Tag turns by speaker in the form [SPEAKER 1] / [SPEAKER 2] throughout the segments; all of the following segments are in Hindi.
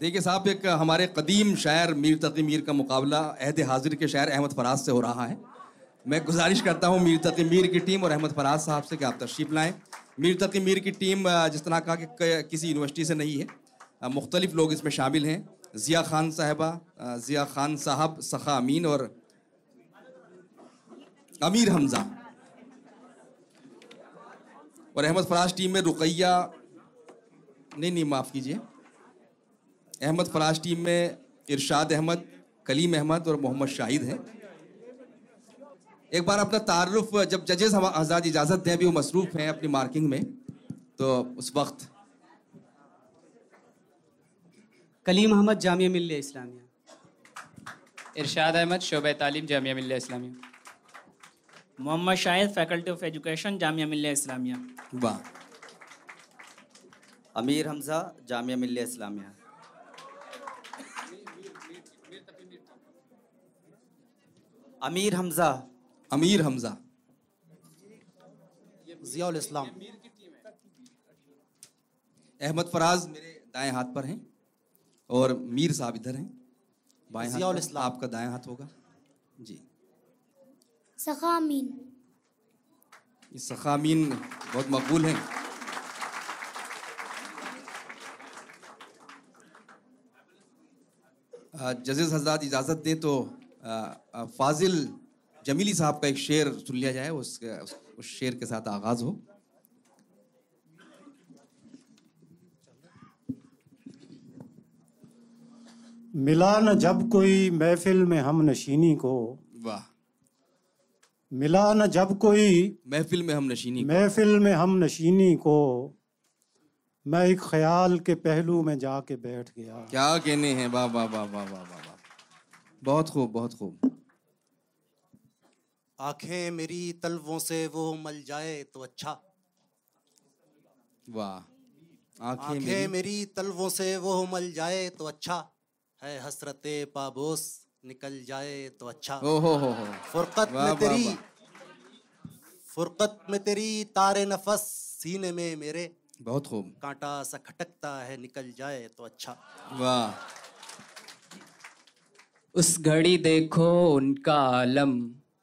[SPEAKER 1] देखिए साहब, एक हमारे कदीम शायर मीर तकी मीर का मुकाबला अहद हाजिर के शायर अहमद फराज से हो रहा है। मैं गुजारिश करता हूँ मीर तकी मीर की टीम और अहमद फराज साहब से कि आप तशरीफ़ लाएँ। मीर तकी मीर की टीम जिस तरह कहा कि किसी यूनिवर्सिटी से नहीं है। मुख्तलिफ़ लोग इसमें शामिल हैं। ज़िया खान साहबा ज़िया खान साहब, सखा अमीन और अमीर हमज़ा। और अहमद फराज टीम में रुकैया, नहीं नहीं, माफ़ कीजिए। अहमद फराज टीम में इरशाद अहमद कलीम अहमद और मोहम्मद शाहिद हैं। एक बार अपना तारुफ जब जजेस हम आज़ाद इजाज़त दें अभी वो मसरूफ़ हैं अपनी मार्किंग में तो उस वक्त।
[SPEAKER 2] कलीम अहमद जामिया मिल्लिया इस्लामिया।
[SPEAKER 3] इरशाद अहमद शोब तालीम Jamia Millia Islamia.
[SPEAKER 4] Mohammad Shahid faculty of education Jamia Millia Islamia.
[SPEAKER 1] वाह।
[SPEAKER 5] अमीर हमज़ा जामिया मिल्लिया इस्लामिया। अमीर हमज़ा।
[SPEAKER 1] अमीर हमज़ा।
[SPEAKER 6] जियाउल इस्लाम।
[SPEAKER 1] अहमद फराज मेरे दाएँ हाथ पर हैं और मीर साहब इधर हैं। बाएँ हाथ
[SPEAKER 6] ज़ियाउल इस्लाम।
[SPEAKER 1] आपका दाएँ हाथ होगा। जी।
[SPEAKER 7] सखा अमीन
[SPEAKER 1] ये सखामीन बहुत मकबूल हैं। जजेस हजरात इजाज़त दें तो फाजिल जमीली साहब का एक शेर सुन लिया जाए उस, उस, शेर के साथ आगाज़ हो।
[SPEAKER 8] मिला न जब कोई महफिल में हम नशीनी को
[SPEAKER 1] वाह।
[SPEAKER 8] मिला न जब कोई
[SPEAKER 1] महफिल में हम नशीनी
[SPEAKER 8] महफिल में हम नशीनी को मैं एक ख्याल के पहलू में जाके बैठ गया।
[SPEAKER 1] क्या कहने हैं? वाह वाह वाह वाह वाह वाह। बहुत खूब बहुत खूब।
[SPEAKER 6] आँखें मेरी तलवों से वो मल जाए तो अच्छा।
[SPEAKER 1] वाह आँखें मेरी
[SPEAKER 6] मेरी तलवों से वो मल जाए तो अच्छा। है हसरत पाबोस निकल जाए तो अच्छा।
[SPEAKER 1] ओ हो हो हो।
[SPEAKER 6] फुरकत
[SPEAKER 1] वाह,
[SPEAKER 6] में तेरी फुरकत में तेरी तारे नफस सीने में मेरे।
[SPEAKER 1] बहुत खूब।
[SPEAKER 6] कांटा सा खटकता है निकल जाए तो अच्छा।
[SPEAKER 1] वाह।
[SPEAKER 3] उस घड़ी देखो उनका आलम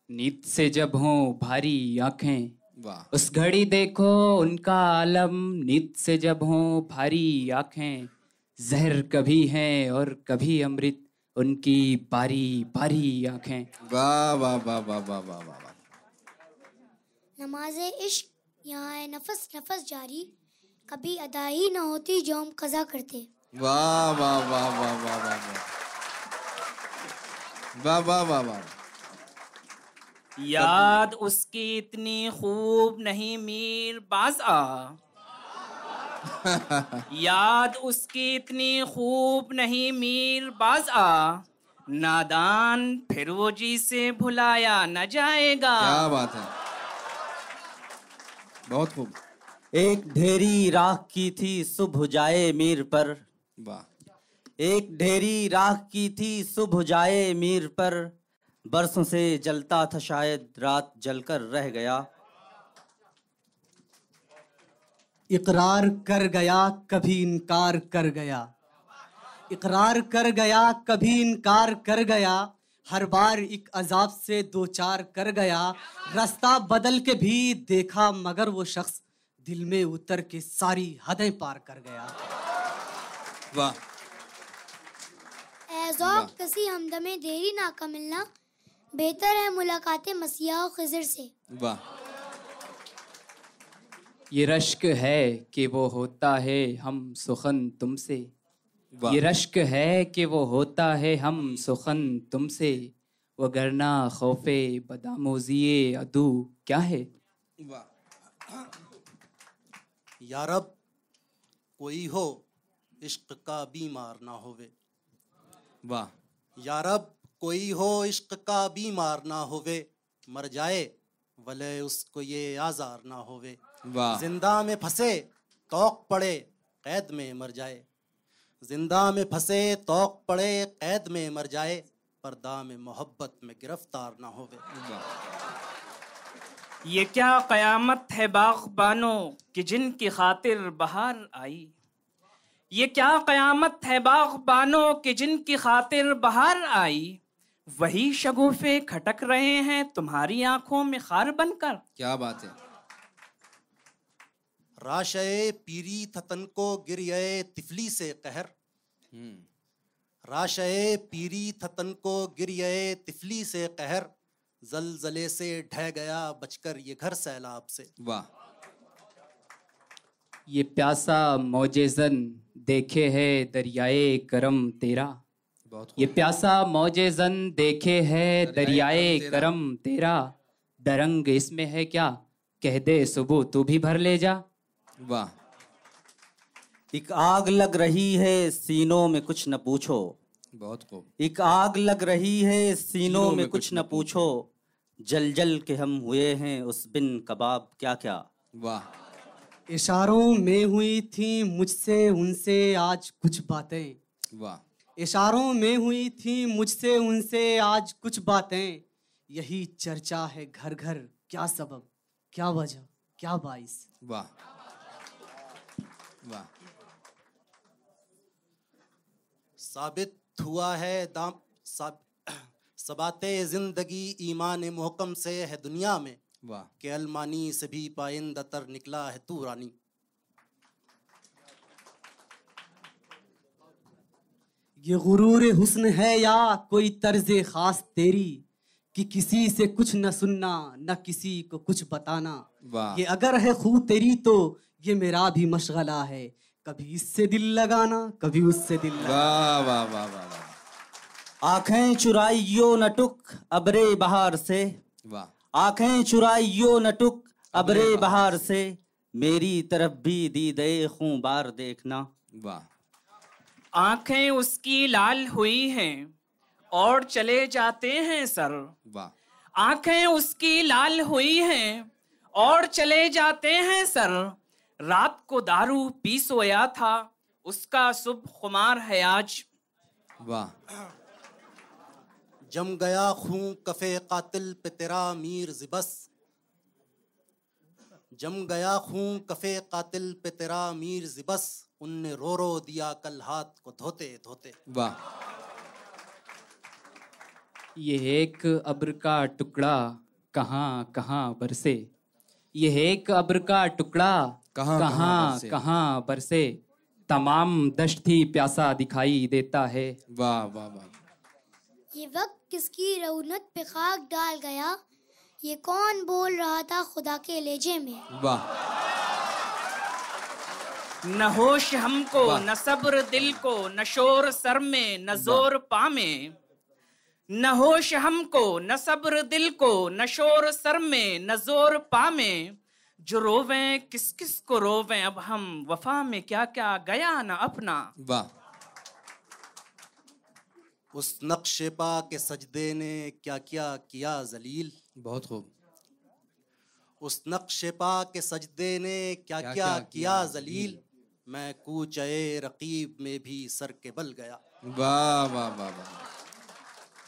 [SPEAKER 3] नींद से जब हो भारी आँखें
[SPEAKER 1] वाह
[SPEAKER 3] उस घड़ी देखो उनका आलम नींद से जब हों भारी आँखें जहर कभी हैं और कभी अमृत उनकी बारी बारी आँखें
[SPEAKER 1] वाह वाह वाह वाह वाह वाह वाह वाह
[SPEAKER 7] नमाज़ इश्क यहाँ है नफस नफस जारी कभी अदा ही न होती जो हम कज़ा करते
[SPEAKER 1] वाह वाह वाह वाह वाह वाह वाह वाह वाह वाह वाह।
[SPEAKER 4] याद उसकी इतनी खूब नहीं मीर बाज। आ याद उसकी इतनी खूब नहीं मीर बाज। आ नादान फिर वो जी से भुलाया न जाएगा।
[SPEAKER 1] क्या बात है। बहुत खूब।
[SPEAKER 5] एक ढेरी राख की थी सुबह जाए मीर पर।
[SPEAKER 1] वाह।
[SPEAKER 5] एक ढेरी राख की थी, सुबह जाए मीर पर। बरसों से जलता था शायद, रात जलकर रह गया।
[SPEAKER 2] इकरार कर गया, कभी इनकार कर गया। इकरार कर गया, कभी इनकार कर गया। हर बार एक अजाब से दो चार कर गया। रास्ता बदल के भी देखा, मगर वो शख्स दिल में उतर के सारी हदें पार कर गया।
[SPEAKER 1] वाह।
[SPEAKER 7] एजौक कसी हमदमे देरी ना का मिलना बेहतर है मुलाकात मसीहा और खिजर से।
[SPEAKER 1] वाह।
[SPEAKER 3] ये रश्क है कि वो होता है हम सुखन तुमसे। ये रश्क है कि वो होता है हम सुखन तुमसे। वगरना खौफे बदामोजिए अदू क्या है?
[SPEAKER 1] वाह।
[SPEAKER 6] यारब कोई हो इश्क का बीमार ना होवे।
[SPEAKER 1] वाह।
[SPEAKER 6] यारब कोई हो इश्क का बीमार ना होवे मर जाए भले उसको ये आजार ना होवे।
[SPEAKER 1] वाह।
[SPEAKER 6] ज़िंदा में फंसे तोक पड़े कैद में मर जाए। ज़िंदा में फंसे तोक पड़े कैद में मर जाए पर्दा में मोहब्बत में गिरफ़्तार ना होवे।
[SPEAKER 4] ये क्या कयामत है बागबानों कि जिनकी खातिर बहार आई? ये क्या कयामत है बागबानों के जिनकी खातिर बहार आई? वही शगुफे खटक रहे हैं तुम्हारी आँखों में खार बनकर।
[SPEAKER 1] क्या बात है।
[SPEAKER 6] राशे पीरी थतन को गिरिये तिफली से कहर। राशे पीरी थतन को गिरिये तिफली से कहर। जलजले से ढह गया बचकर ये घर सैलाब से।
[SPEAKER 1] वाह।
[SPEAKER 3] ये प्यासा मौजेजन देखे है दरियाए करम तेरा। ये प्यासा मौजेजन देखे है दरियाए
[SPEAKER 1] करम तेरा।
[SPEAKER 3] दरंग इसमें है क्या? कह दे सुबह तू भी भर ले जा।
[SPEAKER 1] वाह।
[SPEAKER 5] एक आग लग रही है सीनों में कुछ न पूछो।
[SPEAKER 1] बहुत खूब।
[SPEAKER 5] एक आग लग रही है सीनों में कुछ न पूछो। जल जल के हम हुए हैं उस बिन कबाब क्या क्या
[SPEAKER 1] वाह।
[SPEAKER 2] इशारों में हुई थी मुझसे उनसे आज कुछ बातें।
[SPEAKER 1] वाह।
[SPEAKER 2] इशारों में हुई थी मुझसे उनसे आज कुछ बातें। यही चर्चा है घर घर क्या सबब? क्या वजह? क्या बाइस?
[SPEAKER 1] वाह। वाह।
[SPEAKER 6] साबित हुआ है दाम साब, सबाते ज़िंदगी ईमान मोहकम से है दुनिया में।
[SPEAKER 1] वाह।
[SPEAKER 6] के अलमानी से भी पाइंदा तर निकला है तू रानी।
[SPEAKER 2] ये गुरूर हुस्न है या कोई तर्ज खास तेरी कि किसी से कुछ न सुनना न किसी को कुछ बताना। ये अगर है खू तेरी तो ये मेरा भी मशगला है। कभी इससे दिल लगाना कभी उससे दिल लगाना।
[SPEAKER 1] वाह वाह वाह वाह वाह।
[SPEAKER 5] आँखें चुराइयो न टुक अबरे बहार से।
[SPEAKER 1] वाह।
[SPEAKER 5] आँखें चुराइयो न टुक अबरे बहार से। मेरी तरफ़ भी दी दे खूं बार देखना।
[SPEAKER 1] वाह।
[SPEAKER 4] आँखें उसकी लाल हुई हैं और चले जाते हैं सर।
[SPEAKER 1] वाह।
[SPEAKER 4] आँखें उसकी लाल हुई हैं और चले जाते हैं सर। रात को दारू पी सोया था उसका शुभ खुमार है आज।
[SPEAKER 1] वाह।
[SPEAKER 6] जम गया खूं कफे कातिल पे तेरा मीर जिबस। जम गया खूं कफे कातिल पे तेरा मीर जिबस। उनने रो रो दिया कल हाथ को धोते धोते।
[SPEAKER 1] वाह।
[SPEAKER 3] ये एक अब्र का टुकड़ा कहाँ कहाँ बरसे। ये एक अब्र का टुकड़ा
[SPEAKER 1] कहाँ- कहाँ
[SPEAKER 3] कहाँ
[SPEAKER 1] बरसे।
[SPEAKER 3] कहाँ बरसे। तमाम दश्त ही प्यासा दिखाई देता है।
[SPEAKER 1] वाह वाह वाह।
[SPEAKER 7] ये वक्त किसकी रौनक पे खाक डाल गया? ये कौन बोल रहा था खुदा के लेजे में?
[SPEAKER 1] वाह।
[SPEAKER 4] न होश हमको न सब्र दिल को न शोर सर में न ज़ोर पा में न होश हमको न सब्र दिल को न शोर सर में न ज़ोर पा में जो रोवे किस किस को रोवे अब हम वफा में क्या क्या गया ना अपना।
[SPEAKER 1] वाह।
[SPEAKER 6] उस नक्शे पा के सजदे ने क्या क्या? किया जलील।
[SPEAKER 1] बहुत खूब।
[SPEAKER 6] उस नक्शे पा के सजदे ने क्या
[SPEAKER 1] क्या-
[SPEAKER 6] क्या? जलील। मैं कूचे रकीब में भी सर के बल गया।
[SPEAKER 1] वाह वाह वाह वाह।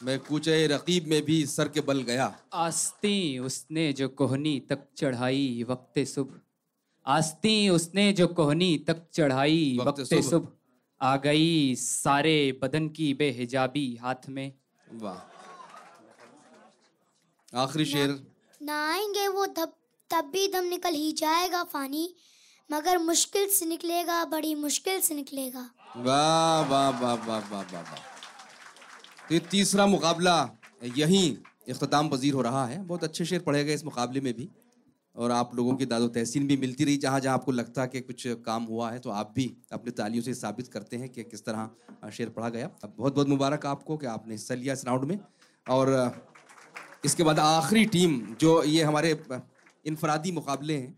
[SPEAKER 1] मैं कूचे रकीब में भी सर के बल गया।
[SPEAKER 3] आस्ती उसने जो कोहनी तक चढ़ाई वक्त सुबह। आस्ती उसने जो कोहनी तक चढ़ाई
[SPEAKER 1] वक्त
[SPEAKER 3] सुबह। आ गई सारे बदन की बेहिजाबी हाथ में।
[SPEAKER 1] वाह। आखिरी शेर।
[SPEAKER 7] ना आएँगे वो तब तब भी दम निकल ही जाएगा फानी मगर मुश्किल से निकलेगा बड़ी मुश्किल से निकलेगा।
[SPEAKER 1] वाह वाह वाह वाह वाह वाह वाह। तो ये तीसरा मुकाबला यहीं इख्ताम पजीर हो रहा है। बहुत अच्छे शेर पढ़े गए इस मुकाबले में भी। और आप लोगों की दादो तहसीन भी मिलती रही जहाँ जहाँ आपको लगता है कि कुछ काम हुआ है तो आप भी अपने तालियों से साबित करते हैं कि किस तरह शेर पढ़ा गया। अब बहुत बहुत मुबारक आपको कि आपने हिस्सा लिया इस राउंड में। और इसके बाद आखिरी टीम जो ये हमारे इनफरादी मुकाबले हैं